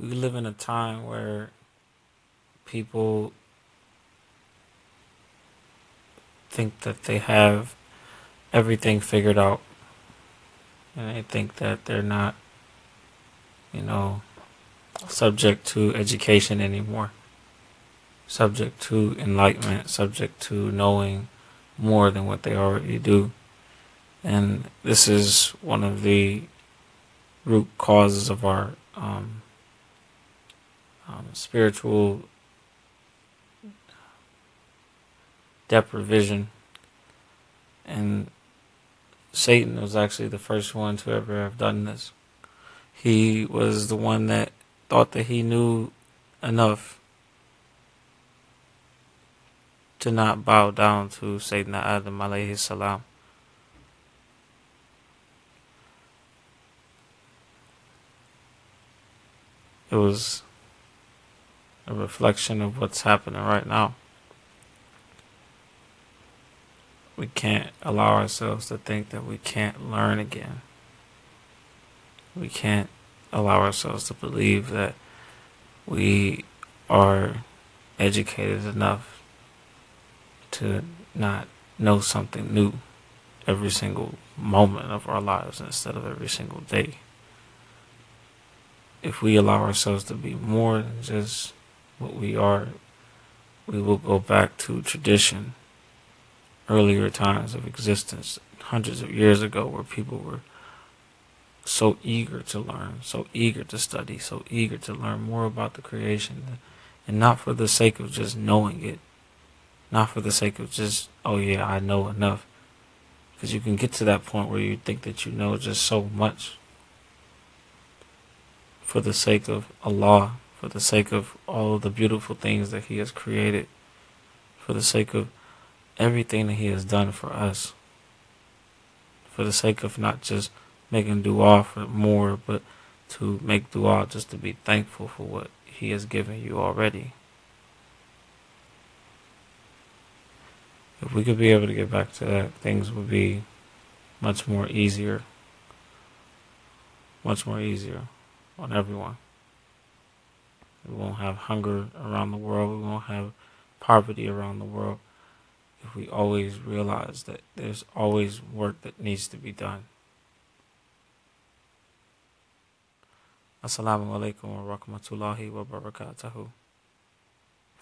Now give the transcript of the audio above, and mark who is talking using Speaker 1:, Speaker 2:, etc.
Speaker 1: we live in a time where people think that they have everything figured out. And they think that they're not you know subject to education anymore. Subject to enlightenment subject to knowing more than what they already do. And this is one of the root causes of our um, um, spiritual deprivation. And Satan was actually the first one to ever have done this. He was the one that thought that he knew enough to not bow down to Sayyidina Adam alayhi salam. It was a reflection of what's happening right now. We can't allow ourselves to think that we can't learn again. We can't allow ourselves to believe that we are educated enough to not know something new every single moment of our lives instead of every single day if we allow ourselves to be more than just what we are, we will go back to tradition, earlier times of existence, hundreds of years ago, where people were so eager to learn, so eager to study, so eager to learn more about the creation, and not for the sake of just knowing it, not for the sake of just, oh yeah, I know enough. Because you can get to that point where you think that you know just so much for the sake of Allah, for the sake of all of the beautiful things that He has created, for the sake of everything that He has done for us, for the sake of not just making dua for more, but to make dua just to be thankful for what He has given you already. If we could be able to get back to that, things would be much more easier. Much more easier on everyone. We won't have hunger around the world. We won't have poverty around the world if we always realize that there's always work that needs to be done. Assalamu alaikum wa rahmatullahi wa barakatuhu.